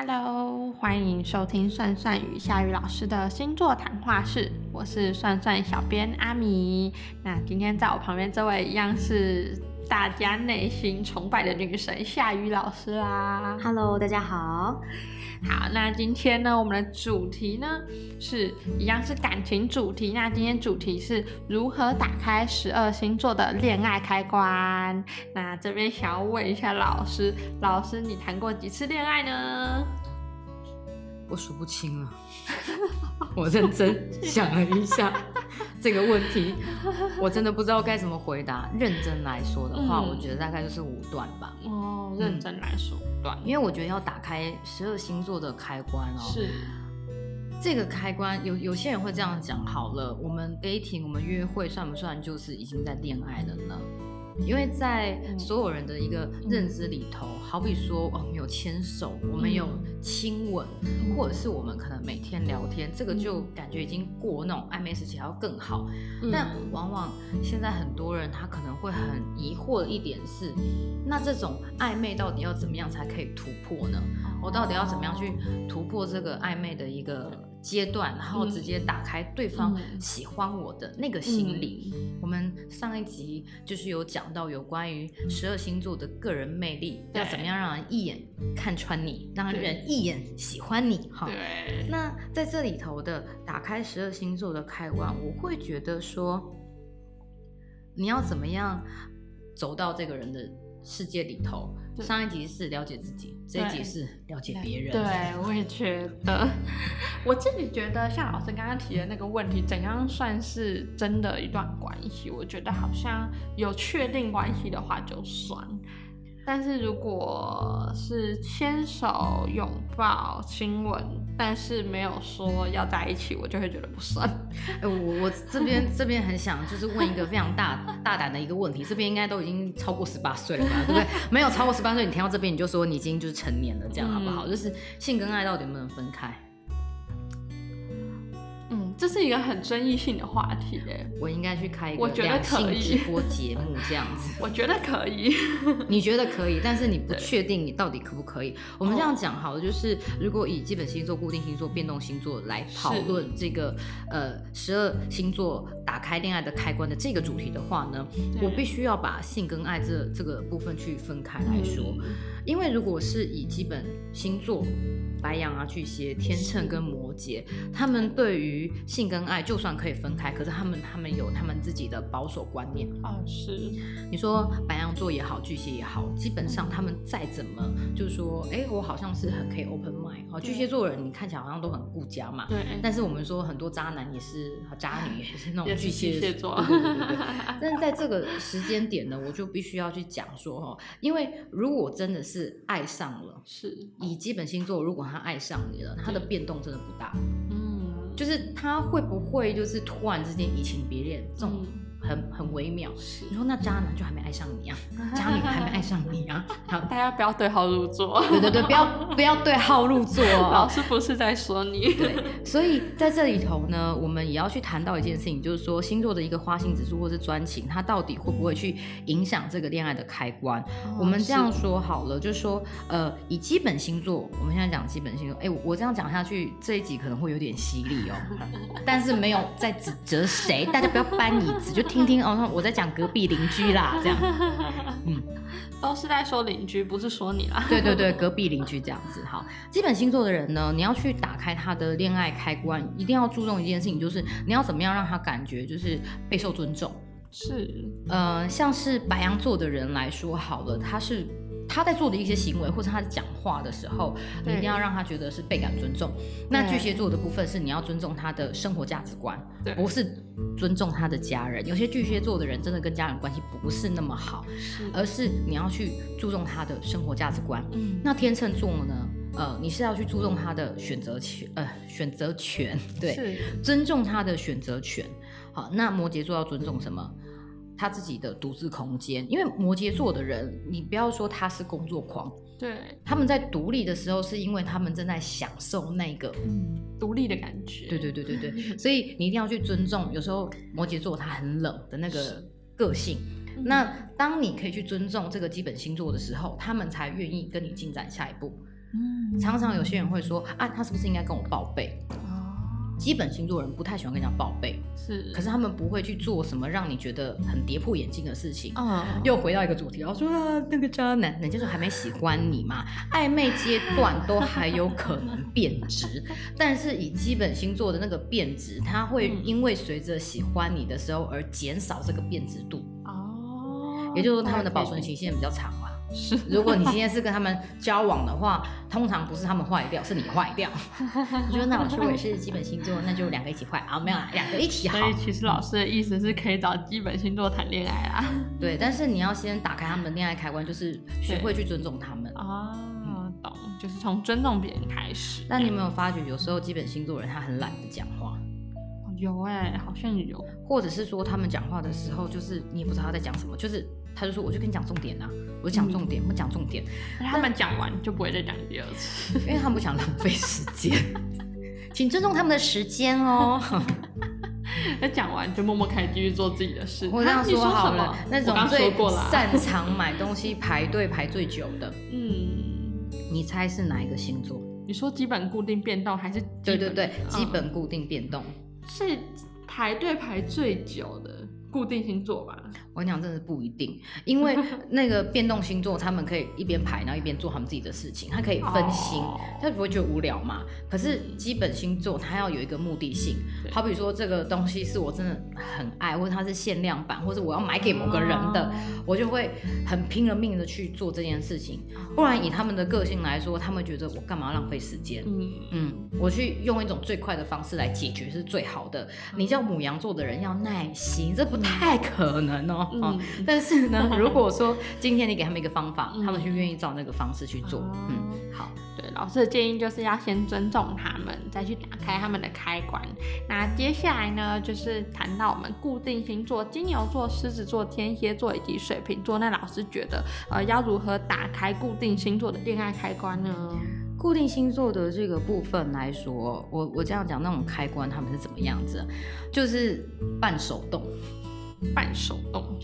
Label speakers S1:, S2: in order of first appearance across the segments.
S1: Hello，欢迎收听算算与夏雨老师的星座谈话室，我是算算小编阿米。那今天在我旁边这位一样是大家内心崇拜的女神夏雨老师啦。
S2: Hello，大家好。
S1: 好，那今天呢，我们的主题呢是一样是感情主题。那今天主题是如何打开十二星座的恋爱开关。那这边想要问一下老师，老师你谈过几次恋爱呢？
S2: 我数不清了，我认真 想了一下这个问题，我真的不知道该怎么回答。认真来说的话，
S1: 嗯
S2: 我觉得大概就是五段吧，
S1: 哦，认真来说，对，
S2: 因为我觉得要打开十二星座的开关哦，
S1: 是，
S2: 这个开关有有些人会这样讲，好了，我们 dating 我们约会算不算就是已经在恋爱了呢？因为在
S1: 嗯。
S2: 所有人的一个认知里头，好比说哦，我们有牵手，我们有亲吻，
S1: 嗯。
S2: 或者是我们可能每天聊天，这个就感觉已经过那种暧昧时期还要更好。
S1: 嗯。
S2: 但往往现在很多人他可能会很疑惑的一点是，那这种暧昧到底要怎么样才可以突破呢？我到底要怎么样去突破这个暧昧的一个阶段，然后直接打开对方
S1: 嗯
S2: 喜欢我的那个心理？我们上一集就是有讲到有关于十二星座的个人魅力，要怎么样让人一眼看穿你，让人一眼喜欢你。哈，
S1: 对，
S2: 那在这里头的打开十二星座的开关，我会觉得说，你要怎么样走到这个人的世界里头？
S1: 对
S2: 上一集是了解自己，这一集是了解别人。
S1: 对，我也觉得，我自己觉得像老师刚刚提的那个问题，怎样算是真的一段关系？我觉得好像有确定关系的话就算，但是如果是牵手、拥抱、亲吻，但是没有说要在一起，我就会觉得不算。
S2: 哎、我我这边这边很想就是问一个非常大大胆的一个问题，这边应该都已经超过十八岁了吧，对不对？没有超过十八岁，你听到这边你就说你已经就是成年了，这样好不好？
S1: 嗯
S2: 就是性跟爱到底能不能分开？
S1: 嗯，这是一个很争议性的话题诶，
S2: 我应该去开一个两性直播节目这样子。
S1: 我觉得可以。
S2: 你觉得可以，但是你不确定你到底可不可以。我们这样讲好了，就是如果以基本星座、固定星座、变动星座来讨论这个呃十二星座打开恋爱的开关的这个主题的话呢，我必须要把性跟爱这这个部分去分开来说。
S1: 嗯
S2: 因为如果是以基本星座，白羊啊、巨蟹、天秤跟摩羯，他们对于性跟爱就算可以分开，可是他们他们有他们自己的保守观念。
S1: 啊，是，
S2: 你说白羊座也好，巨蟹也好，基本上他们再怎么就是说，哎、我好像是很可以 open mind 哦。巨蟹座人你看起来好像都很顾家嘛，
S1: 对，
S2: 但是我们说很多渣男也是，渣女也是那种巨蟹
S1: 座
S2: 对对对对对但是 在这个时间点呢，我就必须要去讲说哈，因为如果真的是爱上了，
S1: 是，
S2: 以基本星座，如果他爱上你了，他的变动真的不大，
S1: 嗯，
S2: 就是他会不会就是突然之间移情别恋，这种很很微妙。
S1: 是
S2: 你说那渣男就还没爱上你啊，渣女还没爱上你啊？好，
S1: 大家不要对号入座。
S2: 对对对，不要不要对号入座哦
S1: 老
S2: 哦。
S1: 师不是在说你。
S2: 对，所以在这里头呢，我们也要去谈到一件事情，就是说星座的一个花心指数或是专情，它到底会不会去影响这个恋爱的开关？我们这样说好了，就是说，呃，以基本星座，我们现在讲基本星座，哎，我我这样讲下去，这一集可能会有点犀利哦，但是没有在指责谁，大家不要搬椅子，就听听哦，我在讲隔壁邻居啦，这样。
S1: 都是在说邻居，不是说你啦。
S2: 对对对，隔壁邻居这样子。好，基本星座的人呢，你要去打开他的恋爱开关，一定要注重一件事情，就是你要怎么样让他感觉就是备受尊重。
S1: 是，
S2: 呃，像是白羊座的人来说，好了，他是他在做的一些行为，或者他在讲话的时候，你一定要让他觉得是倍感尊重。那巨蟹座的部分是你要尊重他的生活价值观，不是尊重他的家人。有些巨蟹座的人真的跟家人关系不是那么好，
S1: 是，
S2: 而是你要去注重他的生活价值观。
S1: 嗯，
S2: 那天秤座呢？呃，你是要去注重他的选择权，呃，选择权，对，尊重他的选择权。好，那摩羯座要尊重什么？他自己的独自空间，因为摩羯座的人，你不要说他是工作狂，
S1: 对，
S2: 他们在独立的时候，是因为他们正在享受那个，
S1: 嗯，独立的感觉。
S2: 对对对对对，所以你一定要去尊重。有时候摩羯座他很冷的那个个性，
S1: 嗯
S2: 那当你可以去尊重这个基本星座的时候，他们才愿意跟你进展下一步。嗯，常常有些人会说啊，他是不是应该跟我报备？基本星座人不太喜欢跟人家报备，
S1: 是，
S2: 可是他们不会去做什么让你觉得很跌破眼镜的事情。嗯，又回到一个主题，然后说啊，那个渣男，人家说还没喜欢你嘛，暧昧阶段都还有可能变质，但是以基本星座的那个变质，它会因为随着喜欢你的时候而减少这个变质度。哦，也就是说他们的保存期限比较长了。是，如果你今天是跟他们交往的话，通常不是他们坏掉，是你坏掉。你说那老师我也是基本星座，那就两个一起坏啊？没有，两个一起好。
S1: 所以其实老师的意思是可以找基本星座谈恋爱啦。
S2: 对，但是你要先打开他们的恋爱开关，就是学会去尊重他们。
S1: 啊，懂，就是从尊重别人开始。
S2: 那你有没有发觉，有时候基本星座人他很懒得讲话？
S1: 有哎，好像有。
S2: 或者是说他们讲话的时候，就是你也不知道他在讲什么，就是。他就说：“我就跟你讲重点呐，我讲重点，我讲重点。
S1: 他们讲完就不会再讲第二次，
S2: 因为他们不想浪费时间，请尊重他们的时间哦。
S1: 那讲完就默默开继续做自己的事。
S2: 我这样说好了，那种最擅 长买东西排队排最久的，嗯，你猜是哪一个星座？
S1: 你说基本固定变动还是？
S2: 对对对，基本固定变动
S1: 是排队排最久的。”固定星座吧，
S2: 我跟你讲，真的不一定，因为 那个变动星座，他们可以一边排，然后一边做他们自己的事情，他可以分心，他不会觉得无聊嘛。可是基本星座，他要有一个目的性，好比说这个东西是我真的很爱，或者它是限量版，或者我要买给某个人的，我就会很拼了命的去做这件事情。不然以他们的个性来说，他们觉得我干嘛浪费时间？嗯嗯，我去用一种最快的方式来解决是最好的。你叫母羊座的人要耐心，这不。太可能哦，嗯，但是呢，如果说今天你给他们一个方法，他们就愿意照那个方式去做，嗯，好，
S1: 对，老师的建议就是要先尊重他们，再去打开他们的开关。那接下来呢，就是谈到我们固定星座：金牛座、狮子座、天蝎座以及水瓶座。那老师觉得，呃，要如何打开固定星座的恋爱开关呢？
S2: 固定星座的这个部分来说，我我这样讲，那种开关他们是怎么样子？就是半手动。
S1: 半手动，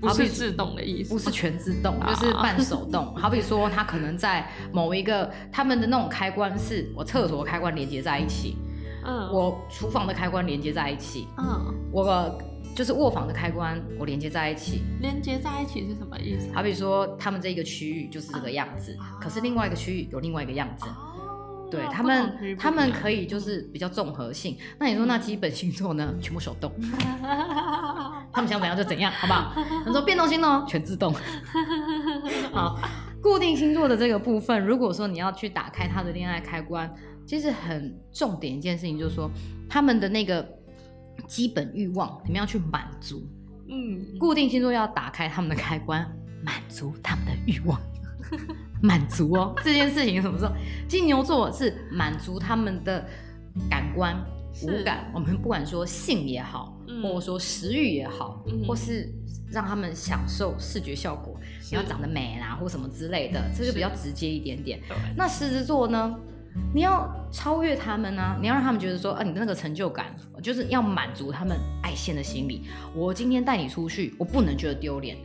S1: 不是自动的意思，
S2: 不是全自动，就是 半手动。好比说，它可能在某一个他们的那种开关是，我厕所开关连接在一起，嗯，我厨房的开关连接在一起，嗯，我就是卧房的开关我连接在一起。
S1: 连接在一起是什么意思？
S2: 好比说，他们这一个区域就是这个样子，可是另外一个区域有另外一个样子。对他们，他们可以就是比较综合性。那你说那基本星座呢？全部手动，他们想怎样就怎样，好不好？你说变动星座全自动。好，固定星座的这个部分，如果说你要去打开他的恋爱开关，其实很重点一件事情就是说，他们的那个基本欲望，你们要去满足。嗯，固定星座要打开他们的开关，满足他们的欲望。满足哦，这件事情怎么说？金牛座是满足他们的感官五感，我们不管说性也好，或者说食欲也好，或是让他们享受视觉效果，你要长得美啦，或什么之类的，这就比较直接一点点。那狮子座呢？你要超越他们呢？你要让他们觉得说，啊，你的那个成就感，就是要满足他们爱现的心理。我今天带你出去，我不能觉得丢脸。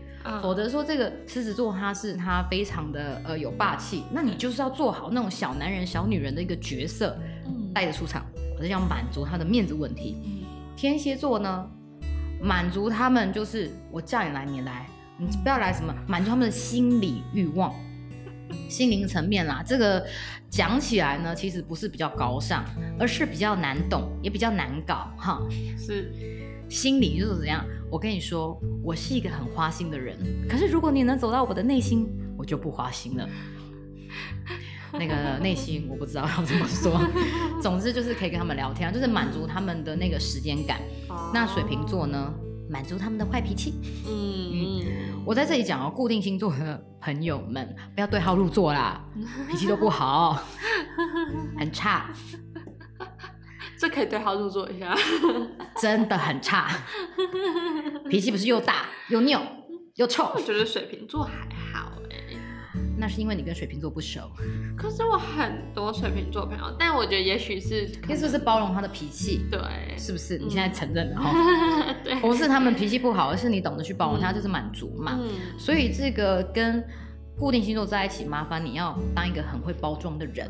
S2: 否则说这个狮子座他是他非常的呃有霸气，那你就是要做好那种小男人小女人的一个角色，带着出场，我是要满足他的面子问题。天蝎座呢，满足他们就是我叫你来你来，你不要来什么，满足他们的心理欲望，心灵层面啦。这个讲起来呢，其实不是比较高尚，而是比较难懂，也比较难搞哈。
S1: 是。
S2: 心里就是怎样？我跟你说，我是一个很花心的人。可是如果你能走到我的内心，我就不花心了。那个内心我不知道要怎么说。总之就是可以跟他们聊天，就是满足他们的那个时间感。那水瓶座呢？满足他们的坏脾气。嗯，我在这里讲哦，固定星座的朋友们，不要对号入座啦，脾气都不好，很差。
S1: 这可以对号入座一下，
S2: 真的很差，脾气不是又大又拗又臭。
S1: 我觉得水瓶座还好哎，
S2: 那是因为你跟水瓶座不熟。
S1: 可是我很多水瓶座朋友，但我觉得也许是，
S2: 意思是包容他的脾气，
S1: 对，
S2: 是不是？你现在承认了哈？对，不是他们脾气不好，而是你懂得去包容他，就是满足嘛。所以这个跟固定星座在一起，麻烦你要当一个很会包装的人。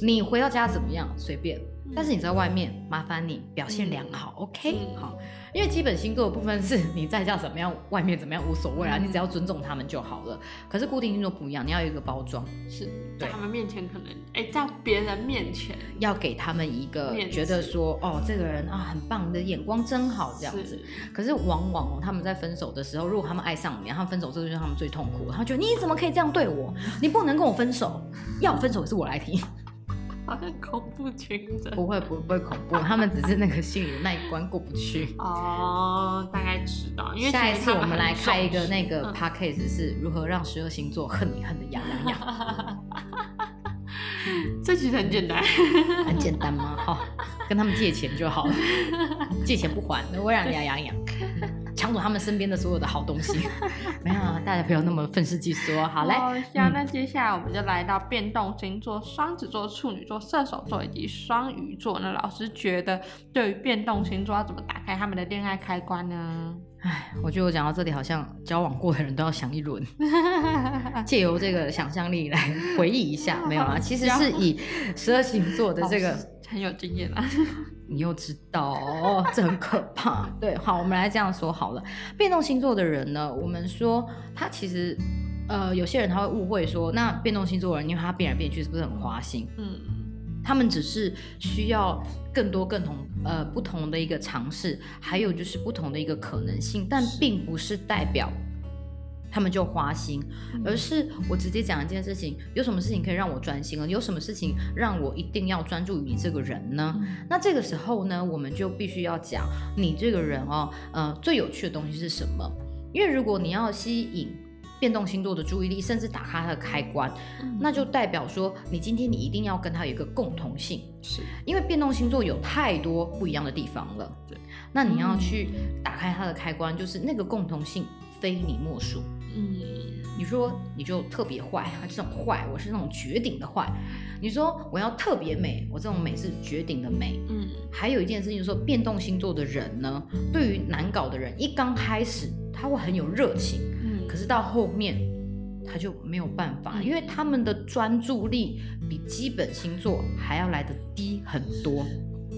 S2: 你回到家怎么样？随便。但是你在外面，麻烦你表现良好，OK？好，因为基本星座的部分是你在家怎么样，外面怎么样无所谓啊，你只要尊重他们就好了。可是固定星座不一样，你要有一个包装，
S1: 是在他们面前可能，哎，在别人面前
S2: 要给他们一个觉得说，哦，这个人啊很棒的眼光真好这样子。可是往往哦，他们在分手的时候，如果他们爱上你，他们分手这就是他们最痛苦，他觉得你怎么可以这样对我？你不能跟我分手，要分手也是我来提。
S1: 好像恐怖情人，
S2: 不会不会恐怖，他们只是那个心里那一关过不去。
S1: 哦，大概知道。因为
S2: 下一次我们来开一个那个 p a c k a g e 是如何让十二星座恨你恨的痒痒痒。
S1: 这其实很简单，
S2: 很简单吗？好，跟他们借钱就好了，借钱不还，我会让你痒痒痒。抢走他们身边的所有的好东西，没有啊，大家不要那么愤世嫉俗。好嘞，
S1: 行，那接下来我们就来到变动星座：双子座、处女座、射手座以及双鱼座。那老师觉得，对于变动星座要怎么打开他们的恋爱开关呢？
S2: 哎，我觉得我讲到这里，好像交往过的人都要想一轮，借由这个想象力来回忆一下，没有啊？其实是以十二星座的这个
S1: 很有经验啊。
S2: 你又知道哦，这很可怕。对，好，我们来这样说好了。变动星座的人呢，我们说他其实，呃，有些人他会误会说，那变动星座的人，因为他变来变去，是不是很花心？嗯，他们只是需要更多、更同呃不同的一个尝试，还有就是不同的一个可能性，但并不是代表。他们就花心，而是我直接讲一件事情，有什么事情可以让我专心了？有什么事情让我一定要专注于你这个人呢？那这个时候呢，我们就必须要讲你这个人哦，呃，最有趣的东西是什么？因为如果你要吸引变动星座的注意力，甚至打开它的开关，那就代表说你今天你一定要跟他有一个共同性，
S1: 是
S2: 因为变动星座有太多不一样的地方了。对，那你要去打开它的开关，就是那个共同性非你莫属。嗯，你说你就特别坏，这种坏我是那种绝顶的坏。你说我要特别美，我这种美是绝顶的美。嗯，还有一件事情就是说，变动星座的人呢，对于难搞的人，一刚开始他会很有热情，嗯，可是到后面他就没有办法，因为他们的专注力比基本星座还要来的低很多。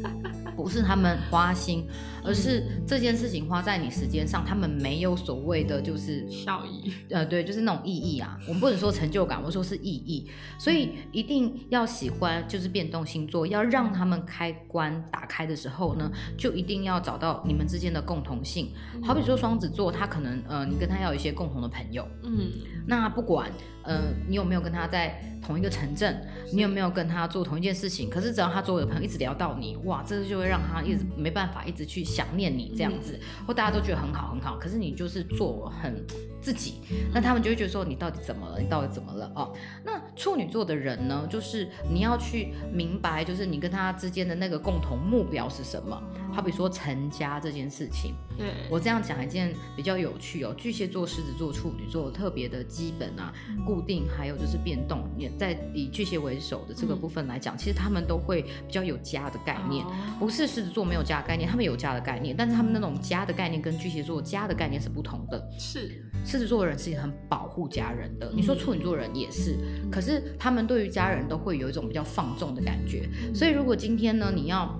S2: 不是他们花心，而是这件事情花在你时间上，他们没有所谓的就是
S1: 效益，
S2: 呃，对，就是那种意义啊。我们不能说成就感，我说是意义。所以一定要喜欢，就是变动星座，要让他们开关打开的时候呢，就一定要找到你们之间的共同性。好比说双子座，他可能呃，你跟他要有一些共同的朋友，嗯，那不管呃你有没有跟他在同一个城镇，你有没有跟他做同一件事情，可是只要他周围的朋友一直聊到你，哇，这就会让他一直没办法一直去想念你这样子，或大家都觉得很好很好，可是你就是做很自己，那他们就会觉得说你到底怎么了？你到底怎么了？哦，那处女座的人呢，就是你要去明白，就是你跟他之间的那个共同目标是什么。好比说成家这件事情，
S1: 对
S2: 我这样讲一件比较有趣哦。巨蟹座、狮子座、处女座特别的基本啊、固定，还有就是变动。也在以巨蟹为首的这个部分来讲，其实他们都会比较有家的概念。不是狮子座没有家的概念，他们有家的概念，但是他们那种家的概念跟巨蟹座家的概念是不同的。
S1: 是
S2: 狮子座的人是很保护家人的，你说处女座人也是，可是他们对于家人都会有一种比较放纵的感觉。所以如果今天呢，你要。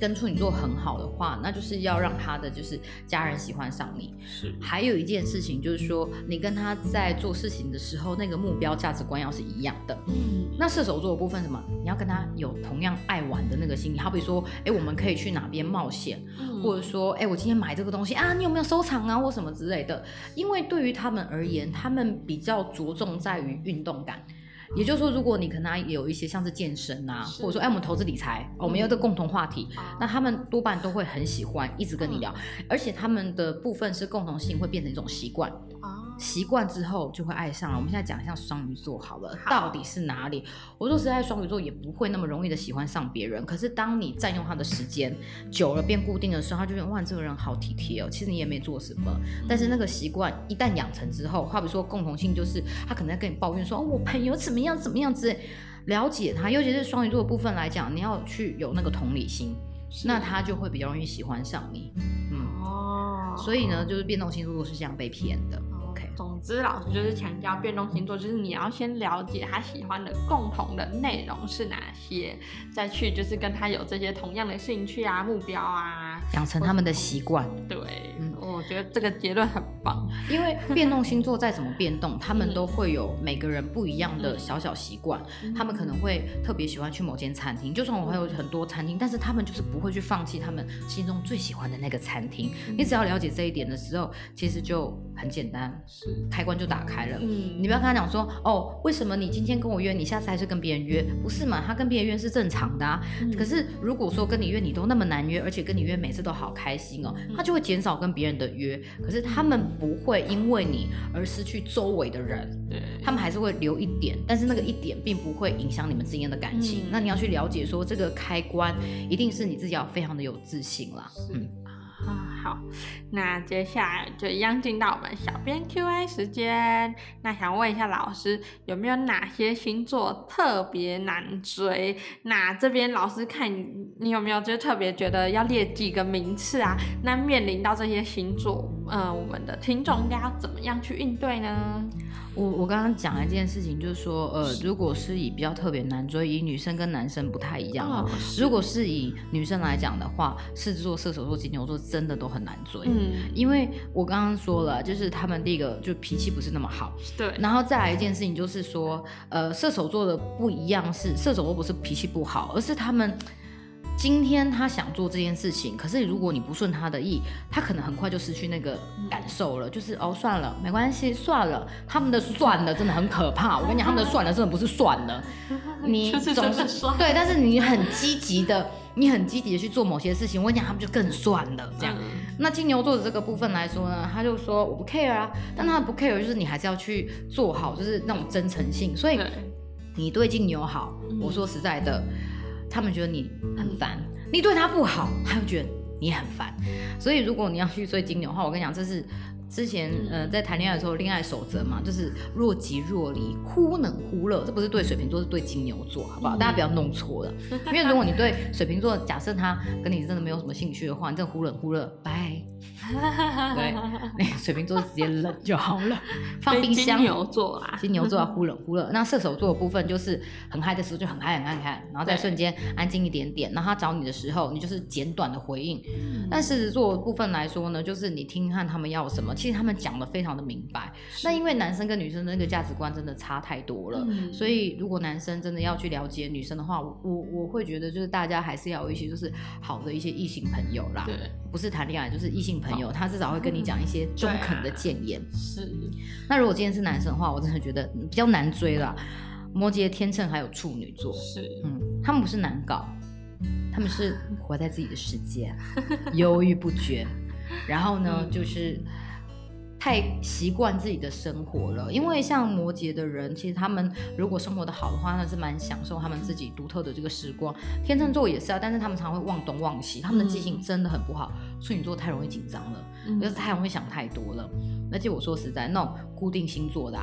S2: 跟处女座很好的话，那就是要让他的就是家人喜欢上你。
S1: 是，
S2: 还有一件事情就是说，你跟他在做事情的时候，那个目标价值观要是一样的。嗯，那射手座的部分什么？你要跟他有同样爱玩的那个心理。好比说，哎，我们可以去哪边冒险，或者说，哎，我今天买这个东西啊，你有没有收藏啊，或什么之类的。因为对于他们而言，他们比较着重在于运动感。也就是说，如果你可能有一些像是健身啊，或者说哎，我们投资理财，我们有个共同话题，那他们多半都会很喜欢一直跟你聊，而且他们的部分是共同性会变成一种习惯。习惯之后就会爱上了。我们现在讲一下双鱼座好了，到底是哪里？我说实在，双鱼座也不会那么容易的喜欢上别人。可是当你占用他的时间久了变固定的时候，他就觉得哇，这个人好体贴哦。其实你也没做什么，但是那个习惯一旦养成之后，话比说共同性就是他可能在跟你抱怨说，哦，我朋友怎么样怎么样之类，了解他，尤其是双鱼座的部分来讲，你要去有那个同理心，那他就会比较容易喜欢上你。嗯哦，所以呢，就是变动星座是这样被骗的。OK，
S1: 总之，老师就是强调变动星座，就是你要先了解他喜欢的共同的内容是哪些，再去就是跟他有这些同样的兴趣啊、目标啊，
S2: 养成他们的习惯。
S1: 对，嗯，我觉得这个结论很棒。
S2: 因为变动星座再怎么变动，他们都会有每个人不一样的小小习惯。他们可能会特别喜欢去某间餐厅，就算我还有很多餐厅，但是他们就是不会去放弃他们心中最喜欢的那个餐厅。你只要了解这一点的时候，其实就很简单，是开关就打开了。嗯，你不要跟他讲说，哦，为什么你今天跟我约，你下次还是跟别人约？不是嘛？他跟别人约是正常的啊。可是如果说跟你约，你都那么难约，而且跟你约每次都好开心哦，他就会减少跟别人的约。可是他们不会因为你而失去周围的人，对，他们还是会留一点，但是那个一点并不会影响你们之间的感情。那你要去了解说，这个开关一定是你自己要非常的有自信啦。嗯。
S1: 好，那接下来就一样进到我们小编 Q&A 时间。那想问一下老师，有没有哪些星座特别难追？那这边老师看你，你有没有就特别觉得要列几个名次啊？那面临到这些星座，呃，我们的听众应该要怎么样去应对呢？
S2: 我我刚刚讲了一件事情，就是说，呃，如果是以比较特别难追，以女生跟男生不太一样。如果是以女生来讲的话，狮子座、射手座、金牛座真的都很难追。嗯，因为我刚刚说了，就是他们第一个就脾气不是那么好。
S1: 对。
S2: 然后再来一件事情，就是说，呃，射手座的不一样是，射手座不是脾气不好，而是他们。今天他想做这件事情，可是如果你不顺他的意，他可能很快就失去那个感受了。就是哦，算了，没关系，算了。他们的算了真的很可怕。我跟你讲，他们的算了真的不是算了，你总是对，但是你很积极的，你很积极的去做某些事情，我跟你讲，他们就更算了。这样，那金牛座的这个部分来说呢，他就说我不 care 啊，但他不 care 就是你还是要去做好，就是那种真诚性。所以你对金牛好，我说实在的。他们觉得你很烦，你对他不好，他又觉得你很烦。所以如果你要去追金牛的话，我跟你讲，这是之前呃在谈恋爱的时候恋爱守则嘛，就是若即若离，忽冷忽热。这不是对水瓶座，是对金牛座，好不好？大家不要弄错了。因为如果你对水瓶座，假设他跟你真的没有什么兴趣的话，你这忽冷忽热，拜。对，那水瓶座直接冷就好了，放冰箱。
S1: 金牛座啊，
S2: 金牛座要忽冷忽热。那射手座的部分就是很嗨的时候就很嗨很嗨很嗨，然后在瞬间安静一点点。然后他找你的时候，你就是简短的回应。但狮子座部分来说呢，就是你听看他们要什么，其实他们讲的非常的明白。那因为男生跟女生的那个价值观真的差太多了，所以如果男生真的要去了解女生的话，我我会觉得就是大家还是要有一些就是好的一些异性朋友啦，
S1: 对，
S2: 不是谈恋爱就是异性朋友。他至少会跟你讲一些中肯的谏言。
S1: 是，
S2: 那如果今天是男生的话，我真的觉得比较难追啦。摩羯、天秤还有处女座，
S1: 是，
S2: 嗯，他们不是难搞，他们是 活在自己的世界，犹豫不决。然后呢，就是。太习惯自己的生活了，因为像摩羯的人，其实他们如果生活的好的话，那是蛮享受他们自己独特的这个时光。天秤座也是啊，但是他们常会忘东忘西，他们的记性真的很不好。处女座太容易紧张了，就是太容易想太多了。而且我说实在，那种固定星座的。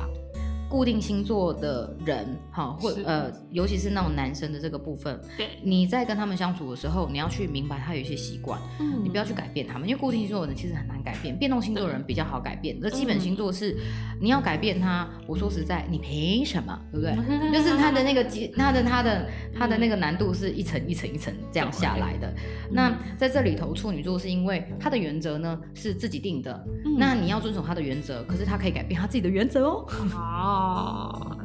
S2: 固定星座的人，哈，或呃，尤其是那种男生的这个部分，
S1: 对，
S2: 你在跟他们相处的时候，你要去明白他有一些习惯，嗯，你不要去改变他们，因为固定星座的人其实很难改变，变动星座的人比较好改变。那基本星座是你要改变他，我说实在，你凭什么，对不对？就是他的那个基，他的他的他的那个难度是一层一层一层这样下来的。那在这里头，处女座是因为他的原则呢是自己定的，那你要遵守他的原则，可是他可以改变他自己的原则哦。
S1: 好。哦，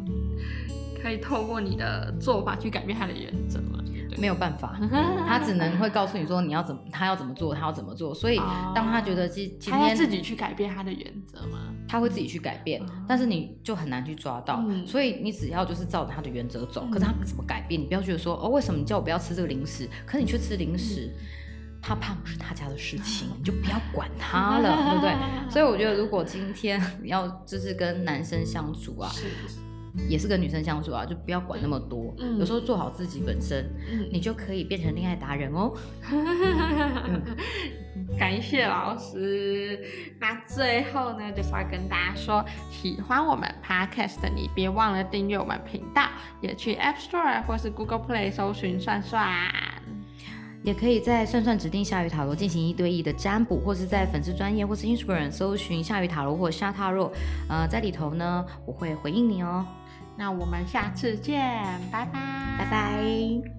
S1: 可以透过你的做法去改变他的原则吗？
S2: 没有办法，他只能会告诉你说你要怎么，他要怎么做，他要怎么做。所以当他觉得今今天
S1: 自己去改变他的原则吗？
S2: 他会自己去改变，但是你就很难去抓到。所以你只要就是照着他的原则走，可是他怎么改变？你不要觉得说哦，为什么你叫我不要吃这个零食，可是你却吃零食。他胖是他家的事情，你就不要管他了，对不对？所以我觉得，如果今天你要就是跟男生相处啊，也是跟女生相处啊，就不要管那么多。有时候做好自己本身，你就可以变成恋爱达人哦。
S1: 感谢老师。那最后呢，就是要跟大家说，喜欢我们 podcast 的你，别忘了订阅我们频道，也去 App Store 或是 Google Play 搜寻算算。
S2: 也可以在算算指定下雨塔罗进行一对一的占卜，或是在粉丝专业或是 Instagram 搜寻下雨塔罗或沙塔罗，呃，在里头呢我会回应你哦。
S1: 那我们下次见，拜拜，
S2: 拜拜。